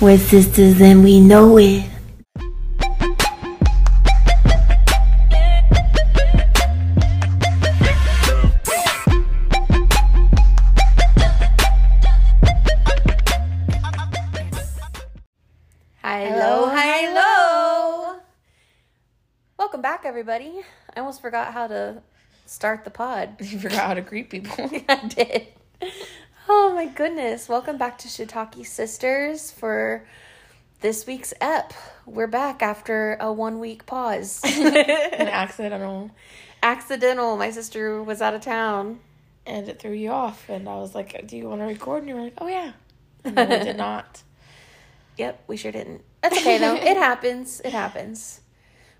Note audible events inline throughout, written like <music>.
We're sisters and we know it. Hello, hello. Welcome back, everybody. I almost forgot how to start the pod. <laughs> You forgot how to greet people. <laughs> I did. Oh my goodness. Welcome back to Shiitake Sisters for this week's ep. We're back after a one week pause. <laughs> An accidental, Accidental. My sister was out of town. and it threw you off. And I was like, "Do you want to record?" And you were like, "Oh yeah." And then we did <laughs> not. Yep, we sure didn't. That's okay though. it happens. It happens.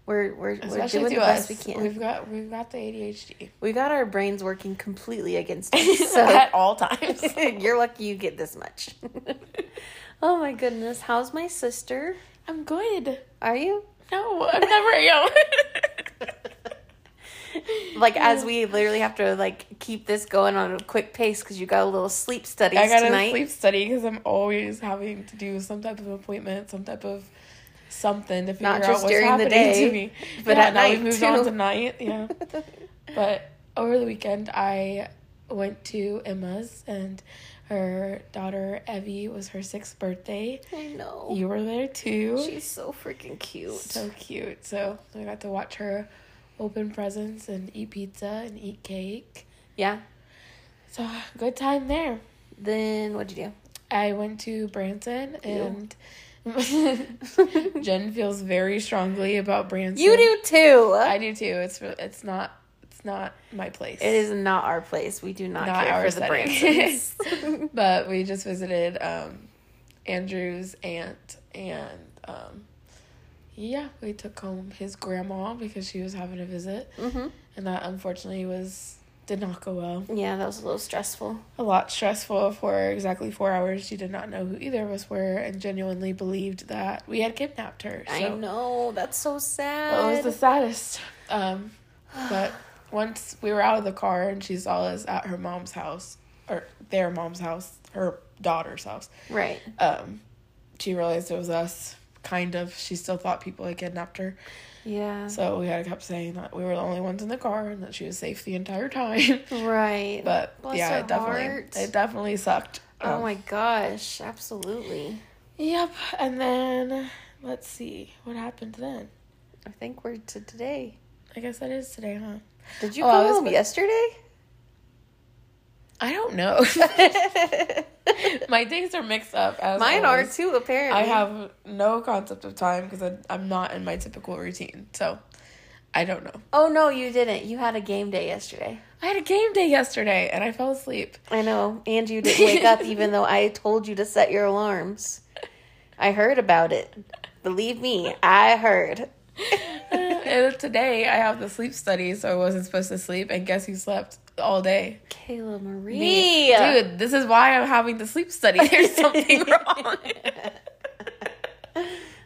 We're we're, we're doing the best us. we can. We've got we've got the ADHD we got our brains working completely against <laughs> us. So at all times. <laughs> You're lucky you get this much. <laughs> oh my goodness. How's my sister? I'm good. Are you? No, I'm never young. Like as we literally have to like keep this going on a quick pace because you got a little sleep studies I got tonight. a sleep study because I'm always having to do some type of appointment, some type of something to figure Not out just what's during the happening day, to me. <laughs> but Yeah, at now night, we've moved too. on to night. Yeah, <laughs> but over the weekend I went to Emma's and her daughter Evie was her sixth birthday. I know. You were there too. She's so freaking cute. so cute. So I got to watch her open presents and eat pizza and eat cake. yeah. So good time there. Then what'd you do? I went to Branson and <laughs> Jen feels very strongly about Branson. You do too. I do too. It's it's not it's not my place. it is not our place. We do not, Not care for the. Bransons. <laughs> <laughs> But we just visited um, Andrew's aunt and um, yeah, we took home his grandma because she was having a visit, hmm and that unfortunately was did not go well. Yeah, that was a little stressful. a lot stressful for exactly four hours. She did not know who either of us were and genuinely believed that we had kidnapped her. So I know. That's so sad. That was the saddest. Um, but once we were out of the car and she saw us at her mom's house, or their mom's house, her daughter's house, right. um, she realized it was us. Kind of. She still thought people had kidnapped her. Yeah. So we had to kept saying that we were the only ones in the car and that she was safe the entire time. <laughs> Right. But Bless yeah, it definitely heart. it definitely sucked. Oh Um, my gosh, absolutely. Yep. And then let's see what happened then. I think we're to today. I guess that is today, huh? Did you Oh, come home yesterday? I don't know. <laughs> My days are mixed up. As Mine are too, apparently. I have no concept of time because I'm not in my typical routine. So I don't know. Oh no, you didn't. You had a game day yesterday. I had a game day yesterday and I fell asleep. I know. And you didn't wake up even though I told you to set your alarms. I heard about it. Believe me, I heard. <laughs> and today I have the sleep study, so I wasn't supposed to sleep. And guess who slept all day? Kayla Marie. Me. Dude, this is why I'm having the sleep study. <laughs> There's something wrong. <laughs>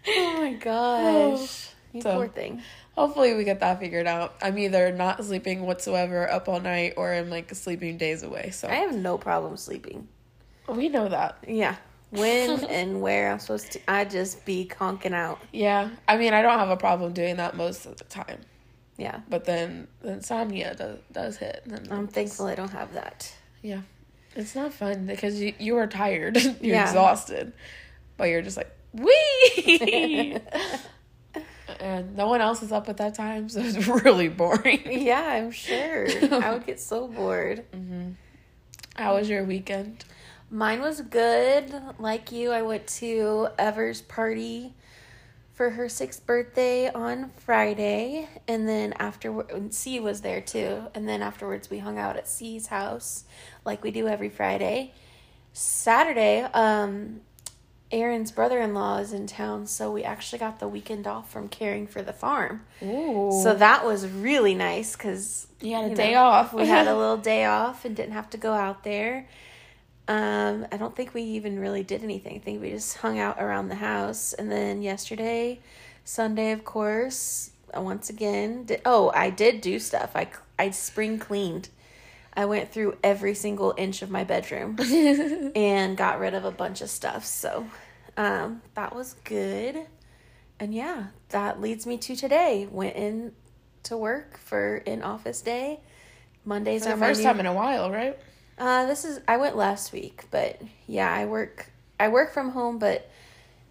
Oh my gosh. <sighs> You So- poor thing. Hopefully, we get that figured out. I'm either not sleeping whatsoever up all night or I'm like sleeping days away. So I have no problem sleeping. we know that. Yeah. When <laughs> and where I'm supposed to. I just be conking out. Yeah. I mean, I don't have a problem doing that most of the time. Yeah. But then the insomnia does, does hit. And then I'm thankful I don't have that. Yeah. It's not fun because you, you are tired. <laughs> you're Yeah. exhausted. But you're just like, wee! <laughs> and no one else is up at that time, so it's really boring. Yeah, I'm sure. I would get so bored. Mm-hmm. How was your weekend? Mine was good. Like you, I went to Evie's party for her sixth birthday on Friday. And then afterward, C was there too. And then afterwards, we hung out at C's house like we do every Friday. Saturday, um, Aaron's brother in law is in town, so we actually got the weekend off from caring for the farm. Ooh. So that was really nice because you had a you day know, off. we had a <laughs> little day off and didn't have to go out there. Um, I don't think we even really did anything. I think we just hung out around the house. And then yesterday, Sunday, of course, uh, once again, did, oh, I did do stuff. I, I spring cleaned. I went through every single inch of my bedroom <laughs> <laughs> and got rid of a bunch of stuff. So Um, that was good. And yeah, that leads me to today. Went in to work for in office day. Mondays For are the my first new- time in a while, right? Uh, this is I went last week, but yeah, I work I work from home, but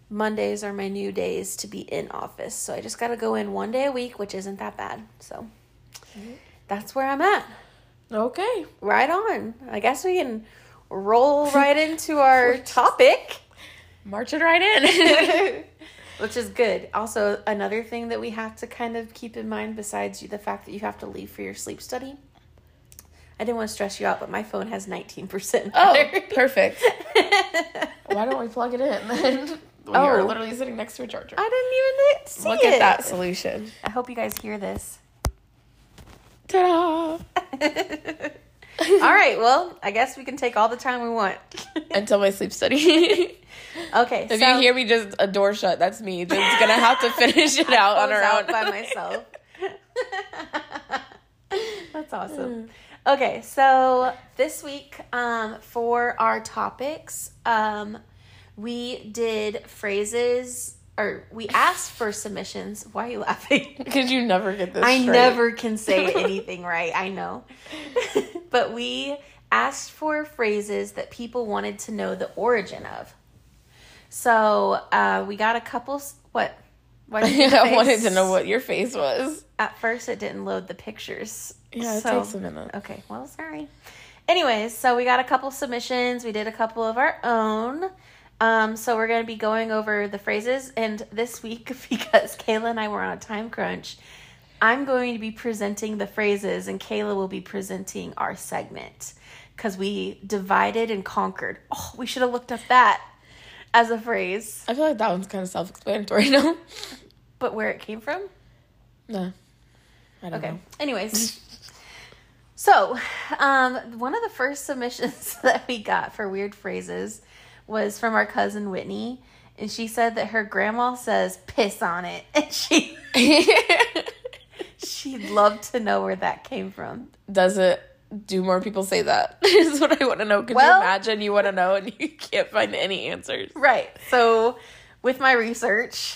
Mondays are my new days to be in office. So I just got to go in one day a week, which isn't that bad. So that's where I'm at. Okay. Right on. I guess we can roll <laughs> right into our topic, Marching right in. <laughs> <laughs> which is good. Also, another thing that we have to kind of keep in mind besides you, the fact that you have to leave for your sleep study. I didn't want to stress you out, but my phone has 19% oh, battery. perfect. <laughs> Why don't we plug it in then? <laughs> We are Oh. literally sitting next to a charger. I didn't even see Look it. at that solution. I hope you guys hear this. Ta-da! <laughs> all right, well, I guess we can take all the time we want. Until my sleep study. okay, if so you hear me just a door shut, that's me. Just gonna have to finish it out on I our out own. by myself. That's awesome. Mm. Okay, so this week um, for our topics, um, we did phrases or we asked for submissions. Why are you laughing? <laughs> Because you never get this. I straight. never can say <laughs> anything right. I know. <laughs> but we asked for phrases that people wanted to know the origin of. So uh, we got a couple. What? What? did your I wanted to know what your face was. At first, it didn't load the pictures. Yeah, it So- takes a minute. Okay, well, sorry. Anyways, so we got a couple submissions. We did a couple of our own. Um, so we're going to be going over the phrases. And this week, <laughs> because Kayla and I were on a time crunch, I'm going to be presenting the phrases, and Kayla will be presenting our segment because we divided and conquered. Oh, we should have looked up that as a phrase, I feel like that one's kind of self-explanatory <laughs> now. but where it came from. no, Okay. know. Anyways, <laughs> so um, one of the first submissions <laughs> that we got for weird phrases was from our cousin Whitney, and she said that her grandma says "piss on it," <laughs> and she she'd love to know where that came from. Does it? Do more people say that? Is what I want to know. Could Well- you imagine you want to know and you can't find any answers? Right. So, with my research,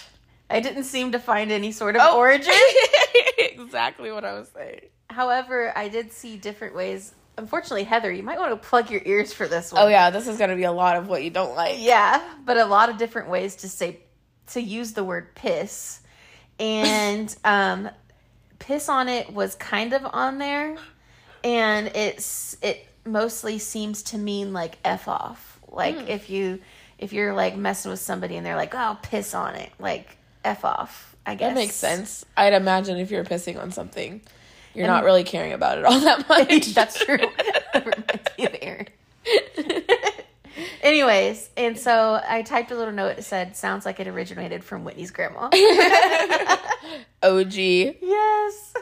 I didn't seem to find any sort of Oh. origin. <laughs> exactly what I was saying. However, I did see different ways. Unfortunately, Heather, you might want to plug your ears for this one. Oh yeah, this is gonna be a lot of what you don't like. Yeah, but a lot of different ways to say to use the word piss. And <laughs> um piss on it was kind of on there and it's it mostly seems to mean like f off. Like if you if you're like messing with somebody and they're like, "Oh, piss on it." Like f off. I guess. That makes sense. I'd imagine if you're pissing on something, you're And- not really caring about it all that <laughs> much. That's true. <laughs> That reminds me of Aaron. <laughs> Anyways, and so I typed a little note that said, sounds like it originated from Whitney's grandma. OG. yes.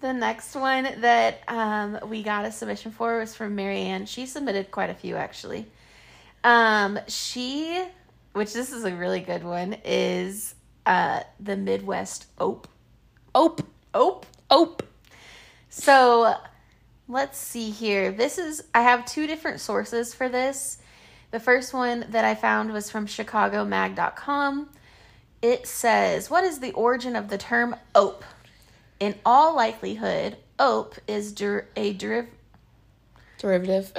the next one that um, we got a submission for was from Marianne. She submitted quite a few, actually. Um, she, which this is a really good one, is uh, the Midwest Ope. Ope. Ope? Ope. So let's see here. This is, I have two different sources for this. The first one that I found was from ChicagoMag.com. It says, What is the origin of the term ope? In all likelihood, ope is der- a deriv- Derivative.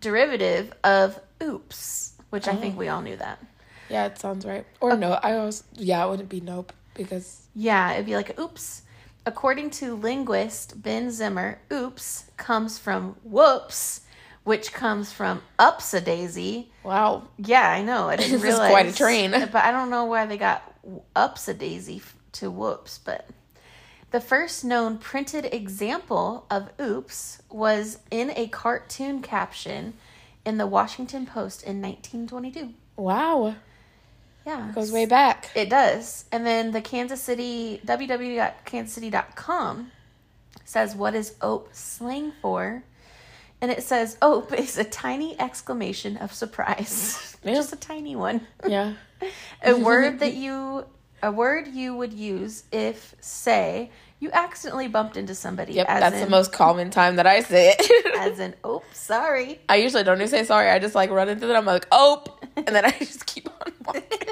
derivative of oops, which I Oh. think we all knew that. Yeah, it sounds right. Or no, I was yeah, it wouldn't be nope because Yeah, it'd be like oops. According to linguist Ben Zimmer, oops comes from whoops, which comes from ups a daisy. wow. Yeah, I know. I <laughs> didn't This is realize. quite a train. <laughs> But I don't know why they got ups a daisy to whoops. But the first known printed example of oops was in a cartoon caption in the Washington Post in 1922. Wow. Yeah. Goes way back. It does. And then the Kansas City, www.kansascity.com says, What is OPE slang for? And it says, OPE is a tiny exclamation of surprise. Yeah. <laughs> Just a tiny one. Yeah. <laughs> A word that you a word you would use if, say, you accidentally bumped into somebody. Yep, as that's in, the most common time that I say it. <laughs> As in, oh, sorry. I usually don't even say sorry. I just like run into them. I'm like, oh, and then I just keep on walking.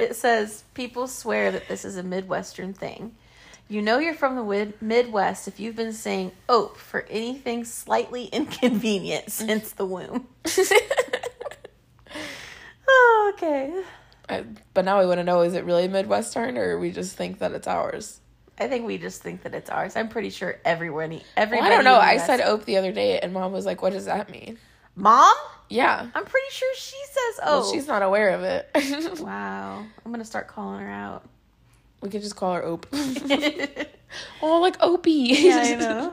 It says people swear that this is a Midwestern thing. You know you're from the Midwest if you've been saying "ope" for anything slightly <laughs> inconvenient since the womb. <laughs> oh, okay. I- but now we want to know: is it really Midwestern, or we just think that it's ours? I think we just think that it's ours. I'm pretty sure everyone, Well. I don't know. I said "ope" the other day, and mom was like, "What does that mean?" "Mom." Yeah. I'm pretty sure she says Well, "oh." she's not aware of it. <laughs> wow. I'm gonna start calling her out. we could just call her Ope. yeah, <laughs> <laughs> oh, like Opie. I know.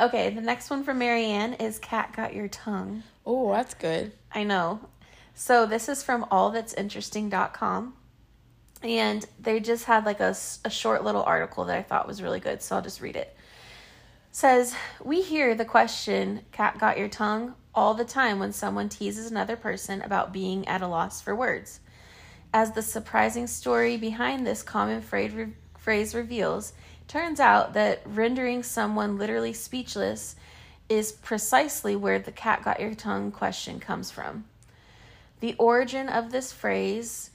Okay, the next one from Marianne is "Cat got your tongue." oh, that's good. I know. So this is from allthat'sinteresting.com. And they just had like a short little article that I thought was really good, so I'll just read it. Says, We hear the question, cat got your tongue, all the time when someone teases another person about being at a loss for words. As the surprising story behind this common phrase, reveals, turns out that rendering someone literally speechless is precisely where the cat got your tongue question comes from. The origin of this phrase,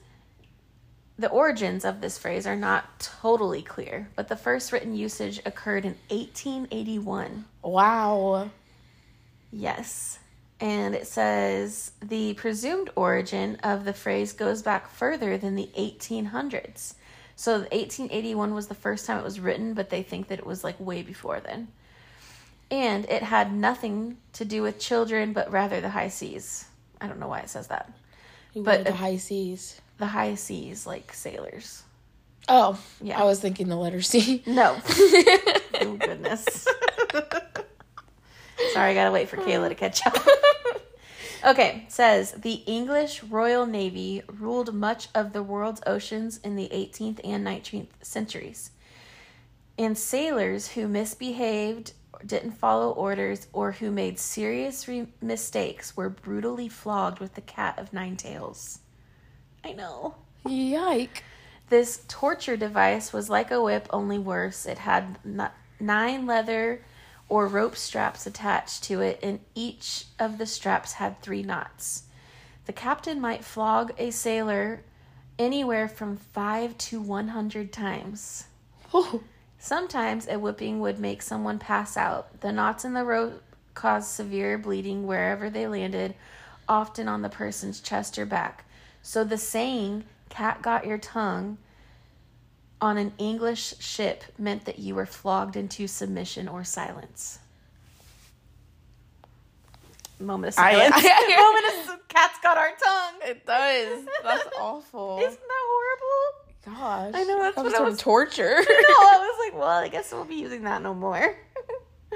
the origins of this phrase are not totally clear, but the first written usage occurred in 1881. Wow. Yes. And it says the presumed origin of the phrase goes back further than the 1800s. So 1881 was the first time it was written, but they think that it was like way before then. And it had nothing to do with children, but rather the high seas. I don't know why it says that. You But- but the high seas. The high seas, like sailors. Oh, Yeah. I was thinking the letter C. No. <laughs> oh, goodness. <laughs> Sorry, I gotta wait for Kayla to catch up. <laughs> Okay, says the English Royal Navy ruled much of the world's oceans in the 18th and 19th centuries. And sailors who misbehaved, didn't follow orders, or who made serious re- mistakes were brutally flogged with the cat of nine tails. I know. Yike. This torture device was like a whip, only worse. It had n- nine leather or rope straps attached to it, and each of the straps had three knots. The captain might flog a sailor anywhere from five to 100 times. Oh, Sometimes a whipping would make someone pass out. The knots in the rope caused severe bleeding wherever they landed, often on the person's chest or back. So the saying, cat got your tongue, on an English ship meant that you were flogged into submission or silence. Moment of I- silence. I- <laughs> Moment of cat's got our tongue. it does. That's awful. <laughs> Isn't that horrible? Gosh. I know, that's That what was I some was- torture. no, <laughs> I was like, well, I guess we'll be using that no more.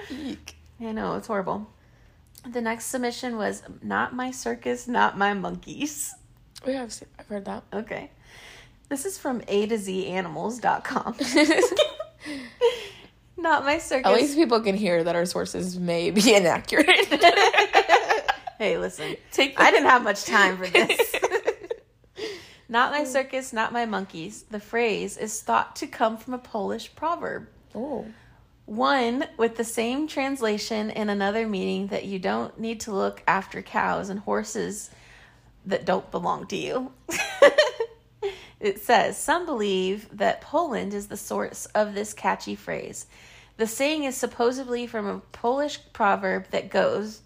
Eek. I know, it's horrible. The next submission was not my circus, not my monkeys. Oh, yeah, I've, seen, I've heard that. Okay. This is from A to Z animals.com. <laughs> not my circus. At least people can hear that our sources may be inaccurate. <laughs> hey, listen. Take the- I didn't have much time for this. <laughs> not my circus, not my monkeys. The phrase is thought to come from a Polish proverb. oh. One with the same translation and another meaning that you don't need to look after cows and horses that don't belong to you. It says some believe that Poland is the source of this catchy phrase. The saying is supposedly from a Polish proverb that goes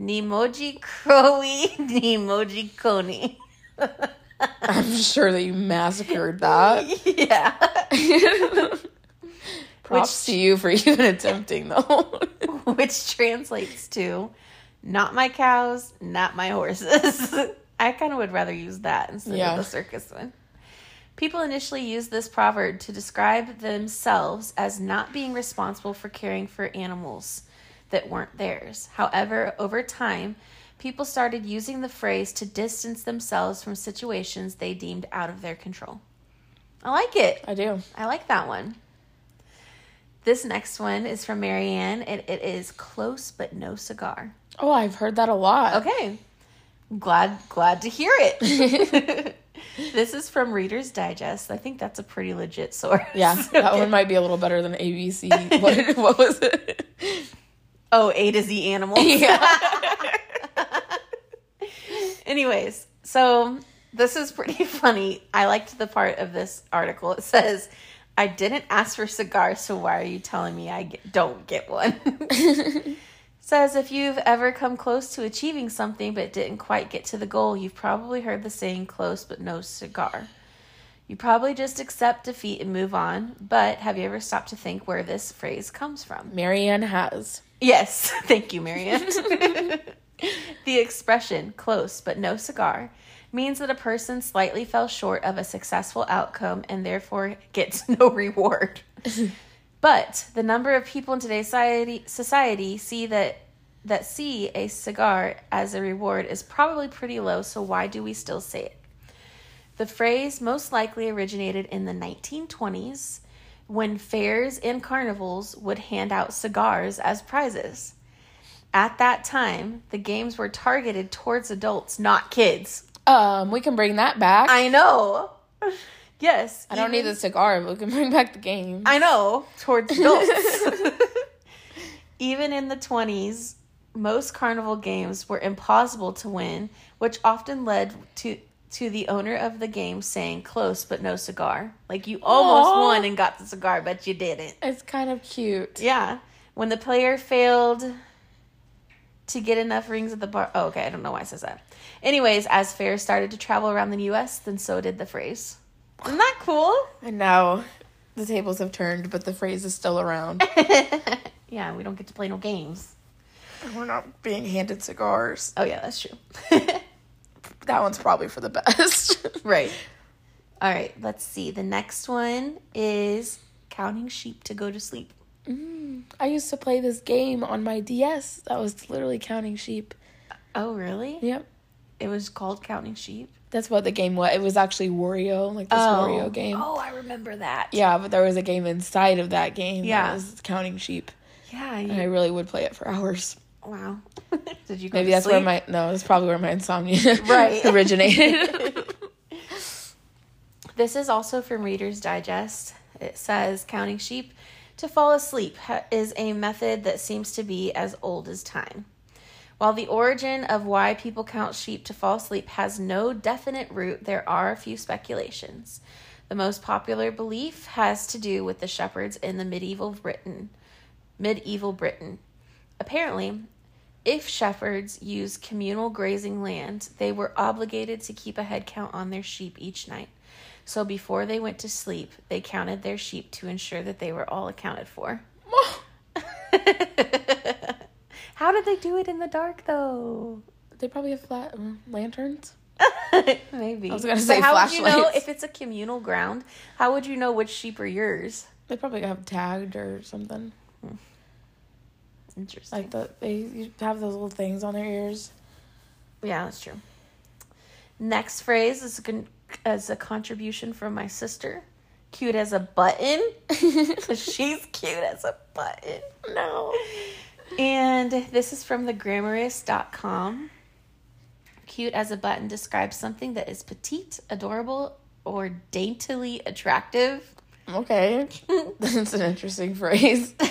Nimoji krowi, <laughs> nimoji koni. <laughs> I'm sure that you massacred that. <laughs> yeah. Props to you for even attempting, though. which translates to not my cows, not my horses. I kind of would rather use that instead Yeah. of the circus one. People initially used this proverb to describe themselves as not being responsible for caring for animals that weren't theirs. However, over time, people started using the phrase to distance themselves from situations they deemed out of their control. I like it. I do. I like that one. This next one is from Marianne, and it is close but no cigar. Oh, I've heard that a lot. Okay, glad glad to hear it. <laughs> <laughs> this is from Reader's Digest. I think that's a pretty legit source. Yeah, <laughs> that one might be a little better than ABC. What, <laughs> what was it? Oh, A to Z animals. Yeah. <laughs> Anyways, so this is pretty funny. I liked the part of this article. It says, I didn't ask for cigars, so why are you telling me I get, don't get one? Says, if you've ever come close to achieving something but didn't quite get to the goal, you've probably heard the saying, close but no cigar. You probably just accept defeat and move on, but have you ever stopped to think where this phrase comes from? Marianne has. Yes, <laughs> thank you, Marianne. <laughs> the expression close but no cigar means that a person slightly fell short of a successful outcome and therefore gets <laughs> no reward. But the number of people in today's society, society see that that see a cigar as a reward is probably pretty low, so why do we still say it? The phrase most likely originated in the 1920s when fairs and carnivals would hand out cigars as prizes. At that time, the games were targeted towards adults, not kids. Um, we can bring that back. I, I know. Yes. I don't need the cigar, but we can bring back the game. I know, towards adults. <laughs> <laughs> even in the 20s, most carnival games were impossible to win, which often led to to the owner of the game saying close but no cigar. Like you almost Aw. won and got the cigar, but you didn't. It's kind of cute. Yeah. When the player failed to get enough rings at the bar. Oh, okay. I don't know why it says that. Anyways, as fairs started to travel around the U.S., then so did the phrase. Isn't that cool? And now the tables have turned, but the phrase is still around. <laughs> yeah, we don't get to play no games. We're not being handed cigars. Oh, yeah, that's true. <laughs> That one's probably for the best. <laughs> right. All right, let's see. The next one is counting sheep to go to sleep. Mm, I used to play this game on my DS that was literally counting sheep. Oh, really? Yep. It was called Counting Sheep. That's what the game was. It was actually Wario, like this oh. Wario game. Oh, I remember that. Yeah, but there was a game inside of that game Yeah. that was counting sheep. Yeah. And I really would play it for hours. wow. <laughs> Did you go Maybe that's where my no, that's probably where my insomnia <laughs> Right. <laughs> originated. This is also from Reader's Digest. It says counting sheep to fall asleep is a method that seems to be as old as time. While the origin of why people count sheep to fall asleep has no definite root, there are a few speculations. The most popular belief has to do with the shepherds in the medieval Britain. Medieval Britain. Apparently, if shepherds used communal grazing land, they were obligated to keep a head count on their sheep each night. So before they went to sleep, they counted their sheep to ensure that they were all accounted for. <laughs> <laughs> How did they do it in the dark though? they probably have flat uh, lanterns. <laughs> Maybe. I was gonna But say how would you know if it's a communal ground? How would you know which sheep are yours? They probably have tagged or something. Interesting. Like the they have those little things on their ears. Yeah, that's true. Next phrase is con- as a contribution from my sister. Cute as a button. <laughs> She's cute as a button. No. And this is from thegrammarist.com. Cute as a button describes something that is petite, adorable, or daintily attractive. Okay. <laughs> That's an interesting phrase. <laughs> <laughs>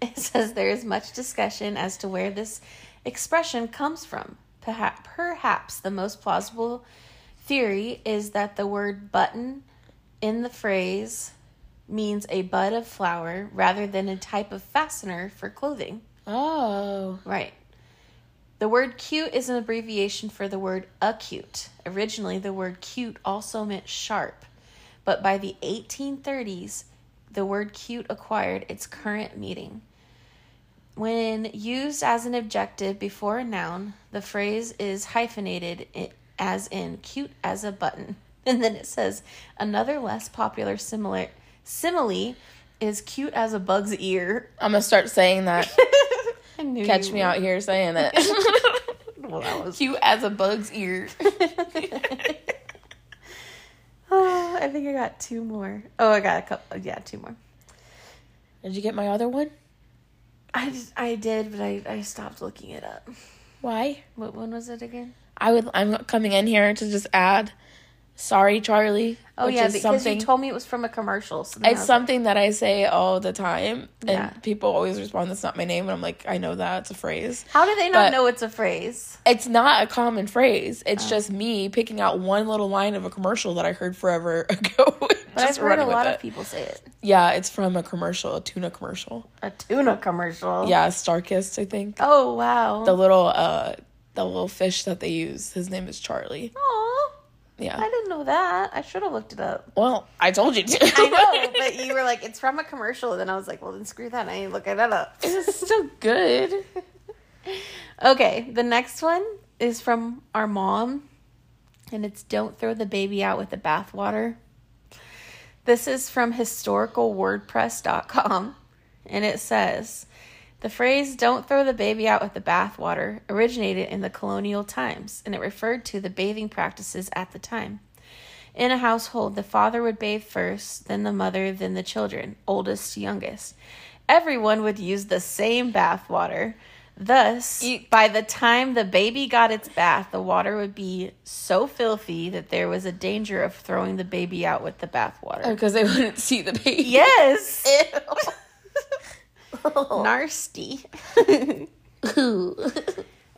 It says there is much discussion as to where this expression comes from. Perhaps, perhaps the most plausible theory is that the word button in the phrase means a bud of flower rather than a type of fastener for clothing. Oh. Right. The word cute is an abbreviation for the word acute. Originally, the word cute also meant sharp, but by the 1830s, the word cute acquired its current meaning. When used as an adjective before a noun, the phrase is hyphenated as in cute as a button. <laughs> And then it says another less popular similar simile is cute as a bug's ear. I'm gonna start saying that. <laughs> I knew Catch you me would. out here saying it. <laughs> Well, that was Cute as a bug's ear. <laughs> Oh, I think I got two more. Oh, I got a couple. Yeah, two more. Did you get my other one? I just, I did, but I, I stopped looking it up. Why? What one was it again? I would. I'm coming in here to just add Sorry, Charlie. Oh yeah, because something you told me it was from a commercial. So it's something that I say all the time, and Yeah. people always respond, "That's not my name," and I'm like, "I know that it's a phrase." How do they not but- know it's a phrase? It's not a common phrase. It's Oh. just me picking out one little line of a commercial that I heard forever <laughs> ago. But I've heard a lot it. of people say it. Yeah, it's from a commercial, a tuna commercial. A tuna commercial. Yeah, Starkist, I think. Oh wow. The little uh the little fish that they use. His name is Charlie. Aw, Yeah. I didn't know that. I should have looked it up. Well, I told you to. I know, <laughs> but you were like, it's from a commercial. And then I was like, well, then screw that. I ain't looking that up. it's still good. <laughs> Okay, the next one is from our mom, and it's Don't Throw the Baby Out with the Bathwater. This is from historicalwordpress.com, and it says The phrase Don't Throw the Baby Out with the Bathwater originated in the colonial times, and it referred to the bathing practices at the time. In a household, the father would bathe first, then the mother, then the children, oldest to youngest. Everyone would use the same bath water. Thus, by the time the baby got its bath, the water would be so filthy that there was a danger of throwing the baby out with the bath water. Because oh, they <laughs> wouldn't see the baby. Yes! <laughs> <laughs> Nasty. <laughs>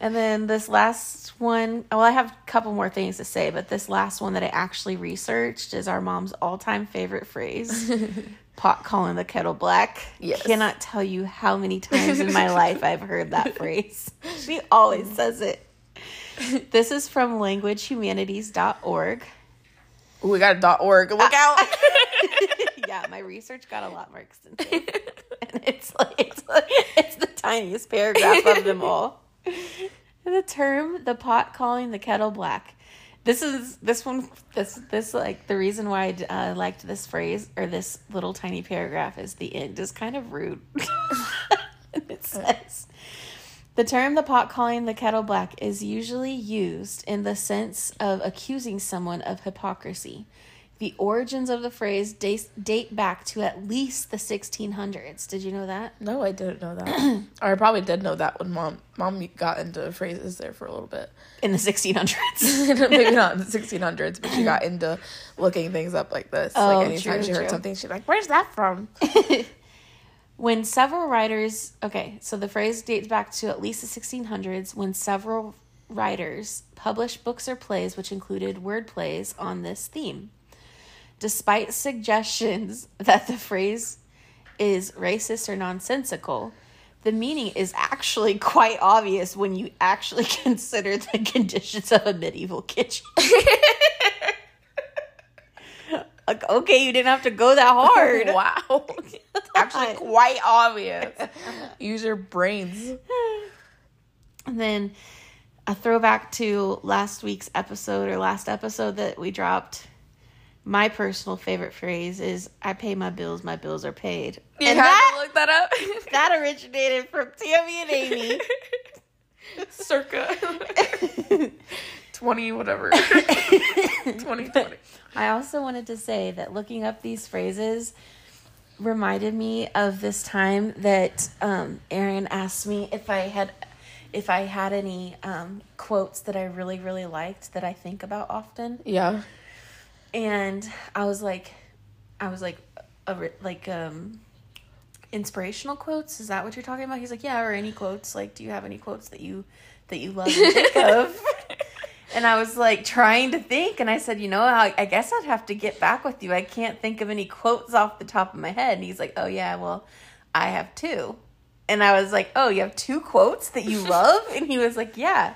And then this last one, well, I have a couple more things to say, but this last one that I actually researched is our mom's all time favorite phrase <laughs> pot calling the kettle black. Yes. Cannot tell you how many times in my life I've heard that phrase. She always says it. This is from languagehumanities.org. we got a dot org. Look ah. out. yeah, my research got a lot more extensive. And <laughs> it's like it's, like, it's the tiniest paragraph of them all. <laughs> The term the pot calling the kettle black. This is this one this this like the reason why I uh, liked this phrase or this little tiny paragraph is the end is kind of rude. <laughs> It says the term the pot calling the kettle black is usually used in the sense of accusing someone of hypocrisy. The origins of the phrase date, date back to at least the 1600s. Did you know that? No, I didn't know that. <clears throat> or I probably did know that when mom mom got into phrases there for a little bit. In the 1600s. <laughs> Maybe not in the <laughs> 1600s, but she got into looking things up like this. Oh, like anytime true, she heard true. something, she's like, "Where's that from?" <laughs> when several writers, okay, so the phrase dates back to at least the 1600s when several writers published books or plays which included word plays on this theme. Despite suggestions <laughs> that the phrase is racist or nonsensical, the meaning is actually <laughs> quite obvious when you actually <laughs> consider the conditions of a medieval kitchen. Like, okay, you didn't have to go that hard. wow, actually quite obvious. Use your brains. And then a throwback to last week's episode or last episode that we dropped. My personal favorite phrase is "I pay my bills, my bills are paid," You and had that to look that up. <laughs> that originated from Tammy and Amy. <laughs> Circa <laughs> twenty whatever. Twenty twenty. I also wanted to say that looking up these phrases reminded me of this time that um, Aaron asked me if I had if I had any um, quotes that I really really liked that I think about often. Yeah. And I was like, I was like, a, like um, inspirational quotes. Is that what you're talking about? He's like, yeah, or any quotes. Like, do you have any quotes that you that you love and think of? <laughs> And I was like trying to think, and I said, you know, I, I guess I'd have to get back with you. I can't think of any quotes off the top of my head. And he's like, oh yeah, well, I have two. And I was like, oh, you have two quotes that you <laughs> love? And he was like, yeah.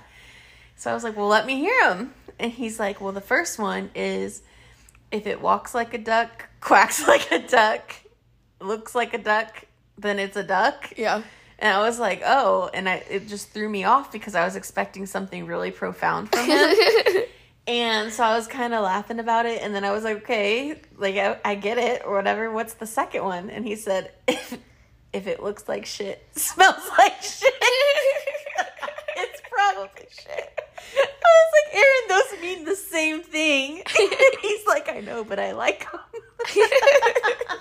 So I was like, well, let me hear them. And he's like, well, the first one is if it walks like a duck, <laughs> quacks like a duck, looks like a duck, then it's a duck. Yeah. And I was like, oh, and I it just threw me off because I was expecting something really profound from him. <laughs> and so I was kind of laughing about it. And then I was like, okay, like I, I get it or whatever. What's the second one? And he said, <laughs> if, if it looks like shit, smells like shit, probably shit. <laughs> I was like, Aaron, those mean the same thing. <laughs> He's like, I know, but I like them. <laughs>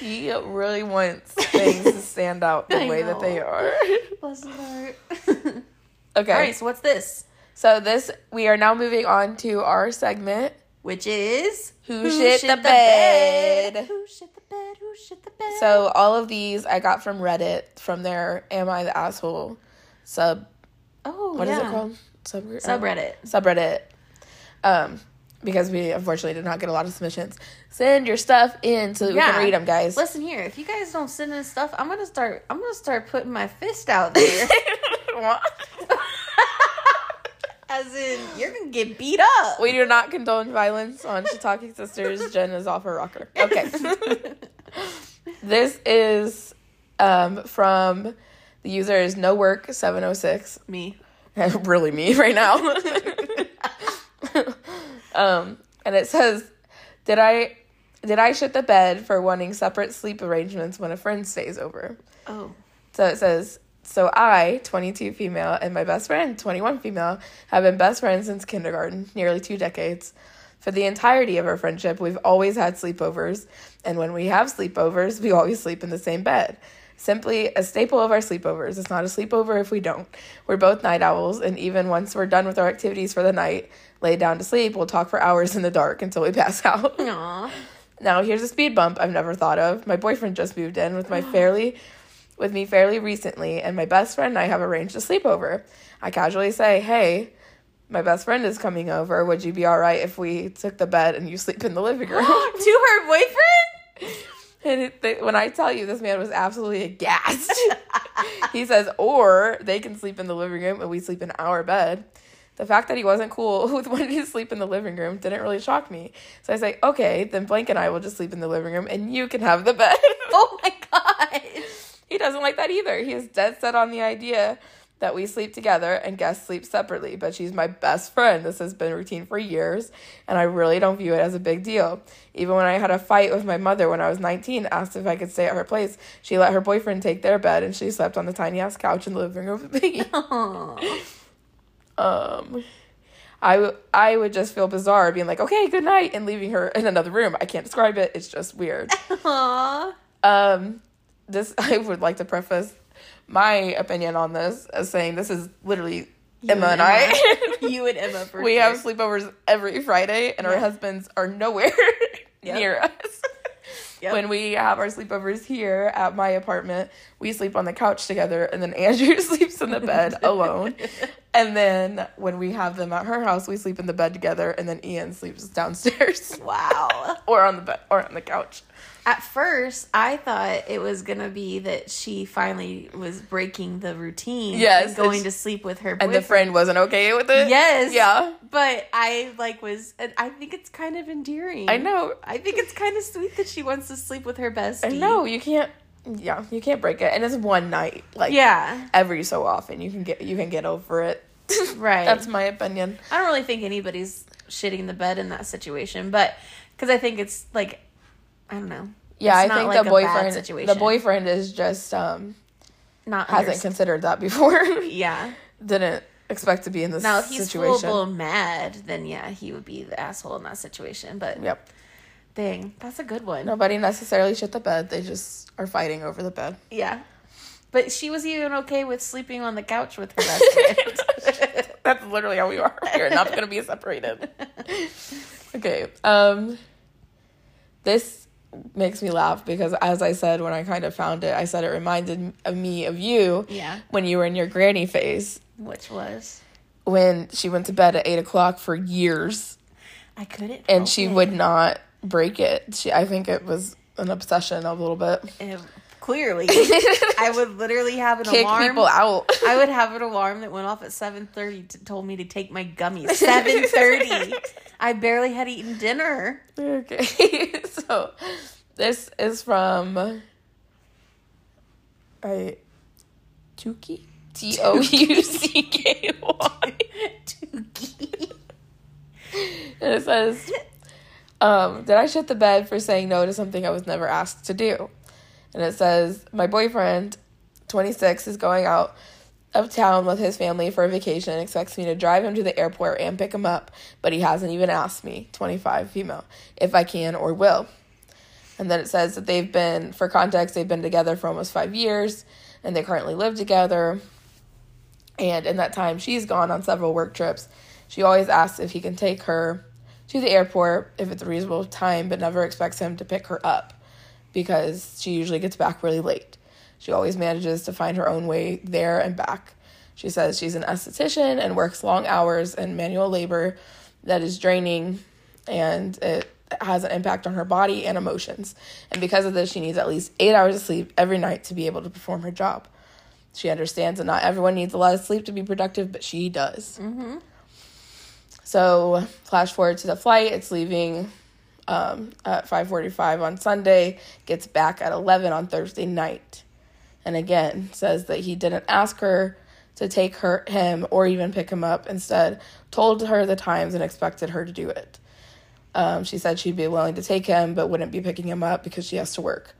He really wants things to stand out the I way that they are. Bless his heart. Okay. All right, so what's this? So this we are now moving on to our segment which is Who shit the bed? Who shit the bed? Who shit the bed? So all of these I got from Reddit from their "Am I the asshole?" sub. Oh, What is yeah. it called? Sub Subreddit. Subreddit. Um, because we unfortunately did not get a lot of submissions. Send your stuff in so that we can read them, guys. Listen here, if you guys don't send in stuff, I'm gonna start. I'm gonna start putting my fist out there. <laughs> What? <laughs> As in, you're gonna get beat up. we do not condone violence on Shiitake Sisters. Jen is off her rocker. Okay. <laughs> this is um, from the user is no work 706 Me. <laughs> really me right now. <laughs> um, and it says, "Did I did I shit the bed for wanting separate sleep arrangements when a friend stays over?" Oh. So it says, "So I, 22 female, and my best friend, 21 female, have been best friends since kindergarten, nearly two decades." For the entirety of our friendship, we've always had sleepovers, and when we have sleepovers, we always sleep in the same bed. Simply a staple of our sleepovers. It's not a sleepover if we don't. We're both night owls, and even once we're done with our activities for the night, lay down to sleep, we'll talk for hours in the dark until we <laughs> pass out. Aw. Now here's a speed bump I've never thought of. My boyfriend just moved in with my <gasps> fairly with me fairly recently, and my best friend and I have arranged a sleepover. I casually say, Hey, my best friend is coming over. Would you be alright if we took the bed and you sleep in the living room? <gasps> to her boyfriend? <laughs> and it, they, when I tell you this man was absolutely aghast. <laughs> he says, or they can sleep in the living room and we sleep in our bed. The fact that he wasn't cool <laughs> with wanting to sleep in the living room didn't really shock me. So I say, okay, then Blank and I will just sleep in the living room and you can have the bed. <laughs> Oh my god. he doesn't like that either. He is dead set on the idea that we sleep together and guests sleep separately. But she's my best friend. This has been routine for years, and I really don't view it as a big deal. Even when I had a fight with my mother when I was 19, asked if I could stay at her place, she let her boyfriend take their bed and she slept on the tiny ass couch in the living room with me. <laughs> Um I, w- I would just feel bizarre being like, okay, good night, and leaving her in another room. I can't describe it. It's just weird. <laughs> Aw. Um, this <laughs> I would like to preface my opinion on this as saying this is literally Emma and I. <laughs> you and Emma for we sure. have sleepovers every Friday, and our husbands are nowhere <laughs> Yep. near us. <laughs> Yep. When we have our sleepovers here at my apartment, we sleep on the couch together, and then Andrew sleeps in the bed alone. And then when we have them at her house, we sleep in the bed together, and then Ian sleeps downstairs Wow. or on the bed or on the couch. At first, I thought it was gonna be that she finally was breaking the routine. Yes, and going and to sleep with her And the friend wasn't okay with it. Yes. Yeah. But I like was, and I think it's kind of endearing. I know. I think it's kind of sweet that she wants to sleep with her bestie. I know you can't. Yeah, you can't break it, and it's one night. Like Yeah. every so often, you can get you can get over it. <laughs> Right. That's my opinion. I don't really think anybody's shitting the bed in that situation, but because I think it's like, I don't know. Yeah, It's I think like the boyfriend situation. the boyfriend is just um Not hasn't underst- considered that before. <laughs> Yeah. Didn't expect to be in this situation. Now, if he's situation. blown mad, then yeah, he would be the asshole in that situation. But Yep. dang, that's a good one. Nobody necessarily shit the bed. They just are fighting over the bed. Yeah. But she was even okay with sleeping on the couch with her <laughs> best friend. <laughs> That's literally how we are. We're not going to be separated. Okay. Um this makes me laugh because as I said when I kind of found it, I said it reminded of me of you yeah. when you were in your granny phase Which was when she went to bed at eight o'clock for years I couldn't. and she it. would not break it. She I think it was an obsession a little bit. Eh, clearly, <laughs> I would literally have an Kick alarm. people out. I would have an alarm that went off at seven thirty. Told me to take my gummies. <laughs> Seven thirty. I barely had eaten dinner. Okay, <laughs> so this is from I Tuki T O U C K Y, Dookie. and it says, um, "Did I shit the bed for saying no to something I was never asked to do?" And it says, "My boyfriend, twenty six, is going out." Of town with his family for a vacation, and expects me to drive him to the airport and pick him up, but he hasn't even asked me, 25 female, if I can or will. And then it says that they've been, for context, they've been together for almost five years and they currently live together. And in that time, she's gone on several work trips. She always asks if he can take her. To the airport if it's a reasonable time, but never expects him to pick her up because she usually gets back really late. She always manages to find her own way there and back. She says she's an esthetician and works long hours and manual labor that is draining and it has an impact on her body and emotions. And because of this, she needs at least eight hours of sleep every night to be able to perform her job. She understands that not everyone needs a lot of sleep to be productive, but she does. Mm-hmm. So, flash forward to the flight. It's leaving um, at 5:45 on Sunday. Gets back at 11 on Thursday night, and again says that he didn't ask her to take her him or even pick him up. Instead, told her the times and expected her to do it. Um, she said she'd be willing to take him, but wouldn't be picking him up because she has to work.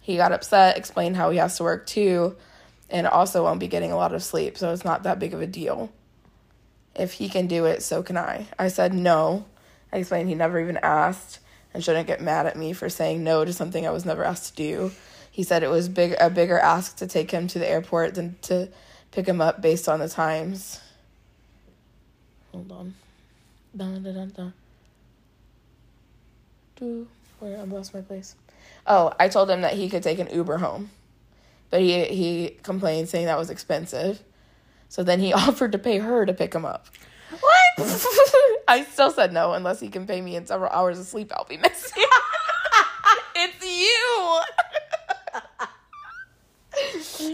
He got upset, explained how he has to work too, and also won't be getting a lot of sleep, so it's not that big of a deal. If he can do it, so can I. I said no. I explained he never even asked and shouldn't get mad at me for saying no to something I was never asked to do. He said it was big a bigger ask to take him to the airport than to pick him up based on the times. Hold on. Dun, dun, dun, dun. Do where I lost my place. Oh, I told him that he could take an Uber home, but he he complained saying that was expensive. So then he <laughs> offered to pay her to pick him up. What? <laughs> I still said no unless he can pay me in several hours of sleep I'll be missing. <laughs> it's you.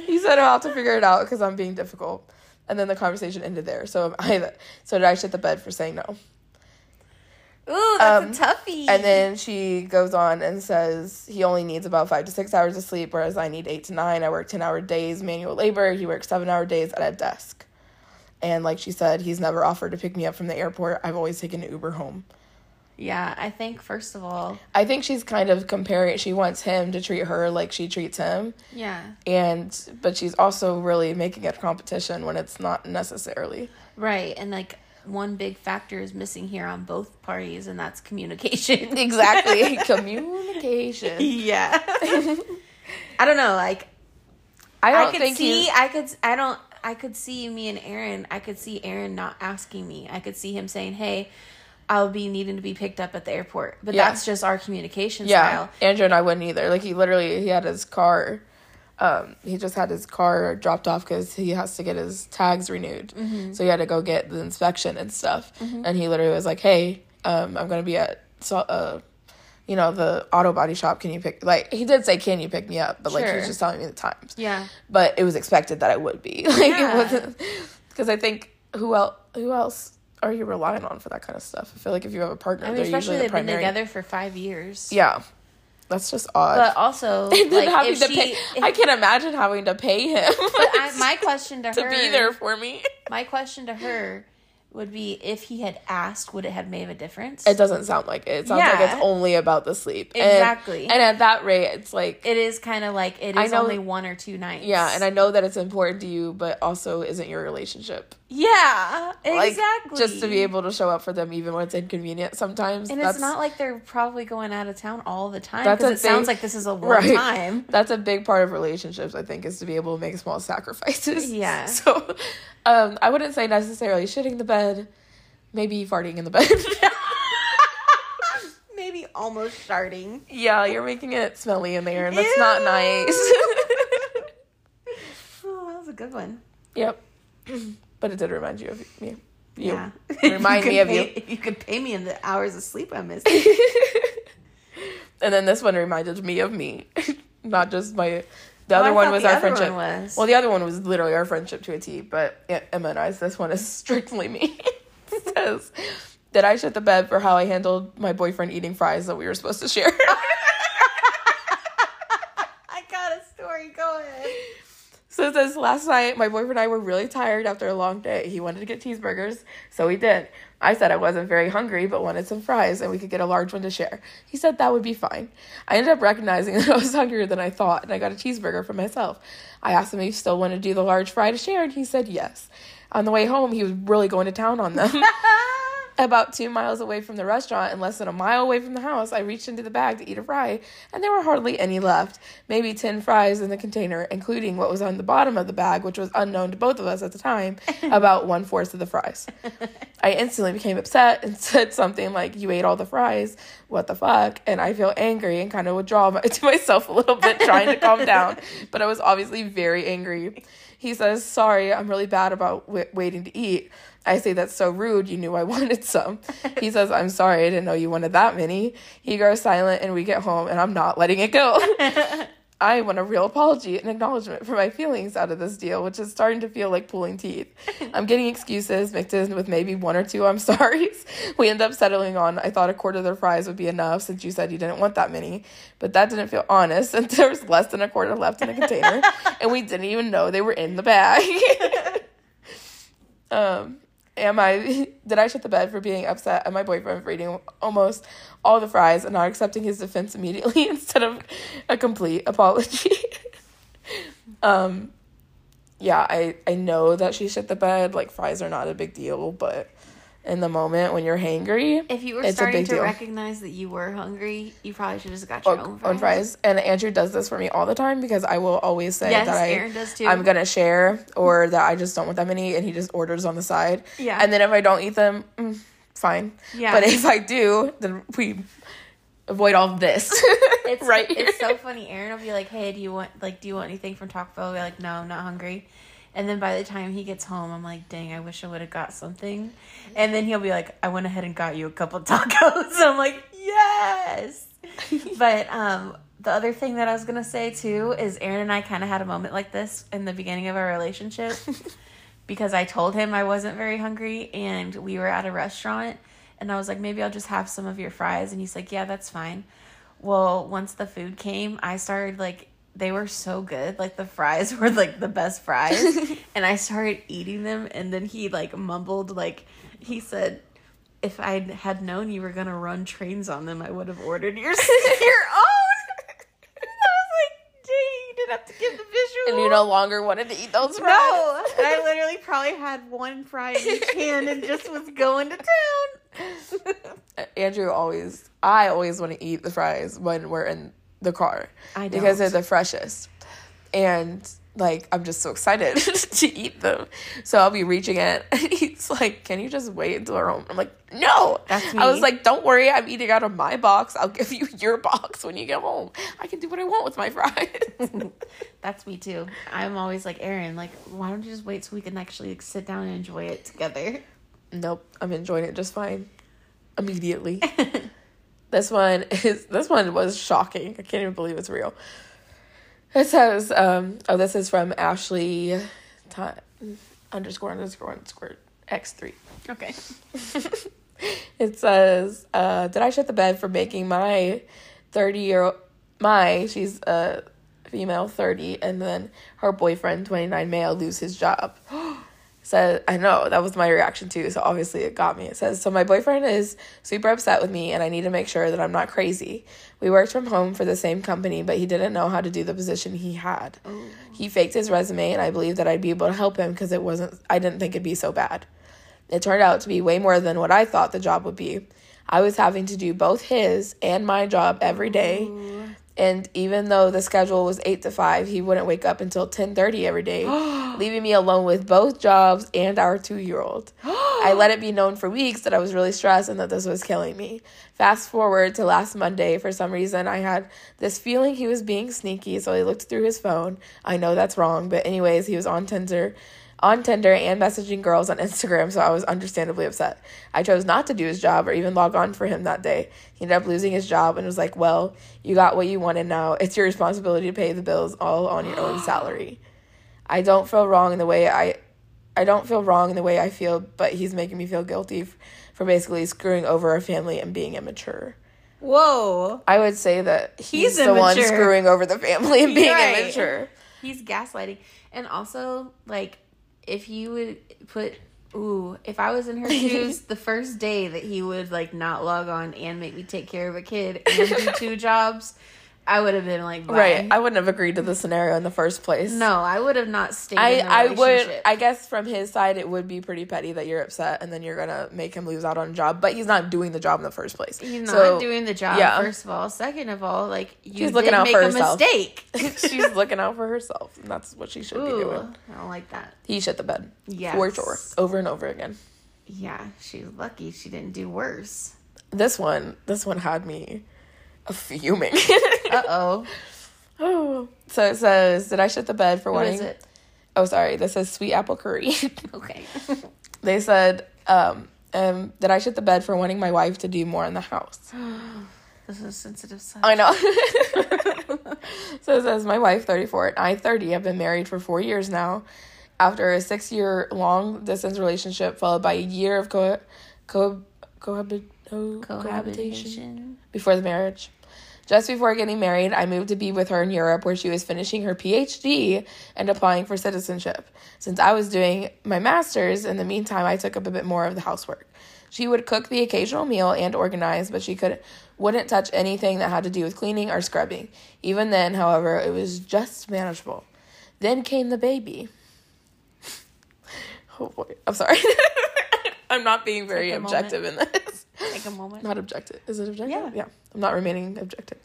<laughs> he said I'll have to figure it out because I'm being difficult. And then the conversation ended there. So I so did I shit the bed for saying no. Ooh, that's Um, a toughie. And then she goes on and says he only needs about five to six hours of sleep, whereas I need eight to nine. I work 10 hour days, manual labor. He works seven hour days at a desk. And like she said, he's never offered to pick me up from the airport. I've always taken an Uber home. yeah, I think first of all, I think she's kind of comparing, she wants him to treat her like she treats him. yeah, And, but she's also really making it a competition when it's not necessarily. right, and like one big factor is missing here on both parties, and that's communication. <laughs> Exactly. <laughs> Communication. yeah. <laughs> I don't know, like I I, could think see, he's- I could, I don't, I could see me and Aaron. I could see Aaron not asking me. I could see him saying, "Hey, I'll be needing to be picked up at the airport." But Yeah. that's just our communication Yeah, style. Andrew and I wouldn't either. Like he literally, he had his car. Um, he just had his car dropped off because he has to get his tags renewed. So he had to go get the inspection and stuff. And he literally was like, "Hey, um, I'm gonna be at so, uh, you know, the auto body shop. Can you pick? Like he did say, can you pick me up? But like he was just telling me the times. Yeah. But it was expected that I would be. <laughs> Like Yeah. it wasn't because I think who else? Who else? Are you relying on for that kind of stuff? I feel like if you have a partner, I mean, they're especially usually the they've been primary. together for five years. Yeah, that's just odd. But also, <laughs> like, having if to she, pay, if- I can imagine having to pay him but I, <laughs> my question to, to her, be there for me. my question to her would be, if he had asked, would it have made a difference? It doesn't sound like it. It sounds like it's only about the sleep. Exactly. And, at that rate, it's like, It is kind of like it is know- only one or two nights. yeah, and I know that it's important to you, but also isn't your relationship. Yeah, Like, exactly. just to be able to show up for them even when it's inconvenient sometimes. And it's not like they're probably going out of town all the time because it sounds like this is a <laughs> one Right. time. That's a big part of relationships, I think, is to be able to make small sacrifices. <laughs> Yeah. So, um, I wouldn't say necessarily shitting the bed, maybe farting in the bed. <laughs> Maybe almost starting. yeah, you're making it smelly in there, and that's not nice. Oh, that was a good one. yep. <clears throat> But it did remind you of me. You. Yeah. <laughs> Remind If me of you. pay- If you could pay me in the hours of sleep I missed. <laughs> And then this one reminded me of me, <laughs> not just my. The Oh, other I one was our friendship. was. Well, the other one was literally our friendship to a T, but Emma and I's. This one is strictly me. it says that I shit the bed for how I handled my boyfriend eating fries that we were supposed to share. I got a story. Go ahead. So it says last night my boyfriend and I were really tired after a long day. He wanted to get cheeseburgers, so we did. I said I wasn't very hungry but wanted some fries and we could get a large one to share. He said that would be fine. I ended up recognizing <laughs> that I was hungrier than I thought and I got a cheeseburger for myself. I asked him if he still wanted to do the large fry to share and he said yes. On the way home he was really going to town on them. <laughs> About two miles away from the restaurant and less than a mile away from the house, I reached into the bag to eat a fry, and there were hardly any left. Maybe 10 fries in the container, including what was on the bottom of the bag, which was unknown to both of us at the time, <laughs> about one fourth of the fries. I instantly became upset and <laughs> said something like, You ate all the fries. What the fuck? And I feel angry and kind of withdraw my- <laughs> to myself a little bit, trying to calm down. But I was obviously very angry. He says, Sorry, I'm really bad about w- waiting to eat. I say, That's so rude. You knew I <laughs> wanted some. He says, I'm sorry. I didn't know you wanted that many. He goes silent, and we get home, and I'm not letting it go. <laughs> I want a real apology and acknowledgement for my feelings out of this deal, which is starting to feel like pulling teeth. <laughs> I'm getting excuses mixed in with maybe one or two I'm sorry's. We end up settling on I thought a quarter of the fries would be enough since you said you didn't want that many, but that didn't feel honest since there was less than a quarter left in the container and we didn't even know they were in the bag. um am I <laughs> did I shut the bed for being upset at my boyfriend for eating almost all the fries and not accepting his defense immediately <laughs> instead of a complete apology? <laughs> um yeah, I I know that she shit the bed, like fries are not a big deal, but in the moment when you're hangry, If you were It's starting to deal. recognize that you were hungry, you probably should have just got your own fries. on fries. And Andrew does this for me all the time because I will always say Yes, that I Aaron does too. I'm gonna share or that I just don't want that many, and he just orders on the side. Yeah. And then if I don't eat them, mm, fine. Yeah. But if I do, then we avoid all this. <laughs> It's <laughs> right. It's so funny. Aaron will be like, "Hey, do you want like do you want anything from Taco Bell?" We're like, "No, I'm not hungry." And then by the time he gets home, I'm like, "Dang, I wish I would have got something." And then he'll be like, "I went ahead and got you a couple <laughs> tacos." I'm like, "Yes." <laughs> but um, the other thing that I was gonna say too is Aaron and I kind of had a moment like this in the beginning of our relationship <laughs> because I told him I wasn't very hungry and we were at a restaurant and I was like, maybe I'll just have some of your fries. And he's like, yeah, that's fine. Well, once the food came, I started like, they were so good. Like the fries <laughs> were like the best fries. <laughs> and I started eating them. And then he like mumbled, like, he said, if I had known you were going to run trains on them, I would have ordered your, <laughs> your own. And I was like, dang, you didn't have to give the visual. and you no longer wanted to eat those fries. No, I literally probably had one fry in each hand and just was going to town. Andrew always, I always want to eat the fries when we're in the car I because they're the freshest, and like I'm just so excited <laughs> to eat them. So I'll be reaching it, <laughs> and he's like, "Can you just wait until we're home?" I'm like, "No." That's I was like, "Don't worry, I'm eating out of my box. I'll give you <laughs> your box when you get home. I can do what I want with my fries." That's me too. I'm always like Aaron. Like, why don't you just wait so we can actually like, sit down and enjoy it together? nope, I'm enjoying it just fine. Immediately. This one is this one was shocking. I can't even believe it's real. It says, um, oh, this is from Ashley ti- underscore underscore underscore X three. Okay. <laughs> It says, uh, did I shut the bed for making my thirty year old my she's a female thirty and then her boyfriend twenty nine male lose his job? <gasps> <gasps> <gasps> said I know that was my reaction too, so obviously it got me. It says so my boyfriend is super upset with me and I need to make sure that I'm not crazy. We worked from home for the same company, but he didn't know how to do the position he had. Oh. He faked his resume and I believed that I'd be able to help him because it wasn't I didn't think it'd be so bad. It turned out to be way more than what I thought the job would be. I was having to do both his and my job every day. And even though the schedule was 8 to 5, he wouldn't wake up until 10:30 every day, <gasps> leaving me alone with both jobs and our 2-year-old. <gasps> I let it be known for weeks that I was really stressed and that this was killing me. Fast forward to last Monday, for some reason I had this feeling he was being sneaky, so I looked through his phone. I know that's wrong, but anyways, he was on Tinder on Tinder and messaging girls on Instagram, so I was understandably upset. I chose not to do his job or even log on for him that day. He ended up losing his job and was like, Well, you got what you wanted now. It's your responsibility to pay the bills all on your own salary. I don't feel wrong in the way I I don't feel wrong in the way I feel, but he's making me feel guilty f- for basically screwing over our family and being immature. Whoa. I would say that he's, He's the one screwing over the family and being Right. immature. He's gaslighting. And also, like, if you would put ooh, if I was in her <laughs> shoes, the first day that he would like not log on and make me take care of a kid and do two jobs, I would have been like. Right. I wouldn't have agreed to the scenario in the first place. no, I would have not stayed. I, in the I would. I guess from his side it would be pretty petty that you're upset and then you're gonna make him lose out on a job, but he's not doing the job in the first place. You're not doing the job. yeah. First of all, second of all, like you She's looking out make for a herself. mistake. <laughs> She's looking out for herself, and that's what she should be doing. I don't like that. He shit the bed. Yes. For sure. Over and over again. Yeah, she's lucky she didn't do worse. This one this one had me <laughs> fuming. <laughs> Uh oh. oh. So it says, Did I shit the bed for What wanting is it? Oh sorry, this is sweet apple curry. <laughs> Okay. they said, um, um, did I shit the bed for wanting my wife to do more in the house? <gasps> this is a sensitive side. I know. so it says, My wife, 34, and I, 30, have been married for four years now. After a six year long distance relationship, followed by a year of co- co- cohabit- co- cohabitation Cohabitation. before the marriage. Just before getting married, I moved to be with her in Europe where she was finishing her PhD and applying for citizenship. Since I was doing my master's, in the meantime, I took up a bit more of the housework. She would cook the occasional meal and organize, but she could wouldn't touch anything that had to do with cleaning or scrubbing. Even then, however, it was just manageable. Then came the baby. <laughs> Oh boy, I'm sorry. <laughs> I'm not being very objective in this. Take a moment. Not objective. Is it objective? Yeah. Yeah. I'm not remaining objective.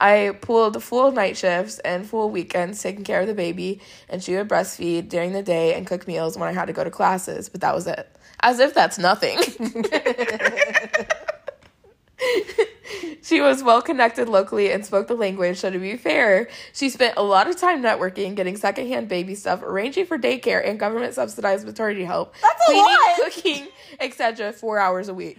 I pulled full night shifts and full weekends taking care of the baby, and she would breastfeed during the day and cook meals when I had to go to classes, but that was it. As if that's nothing. <laughs> she was well connected locally and spoke the language, so to be fair, she spent a lot of time networking, getting secondhand baby stuff, arranging for daycare and government subsidized maternity help, That's a cleaning, lot. cooking, etc., four hours a week.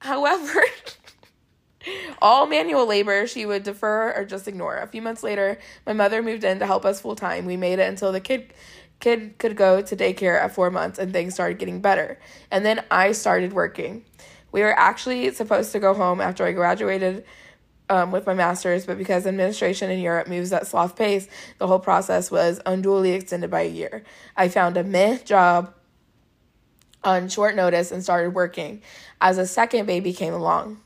However, <laughs> all manual labor she would defer or just ignore. A few months later, my mother moved in to help us full time. We made it until the kid kid could go to daycare at 4 months and things started getting better. And then I started working. We were actually supposed to go home after I graduated um, with my master's, but because administration in Europe moves at sloth pace, the whole process was unduly extended by a year. I found a meh job on short notice and started working as a second baby came along.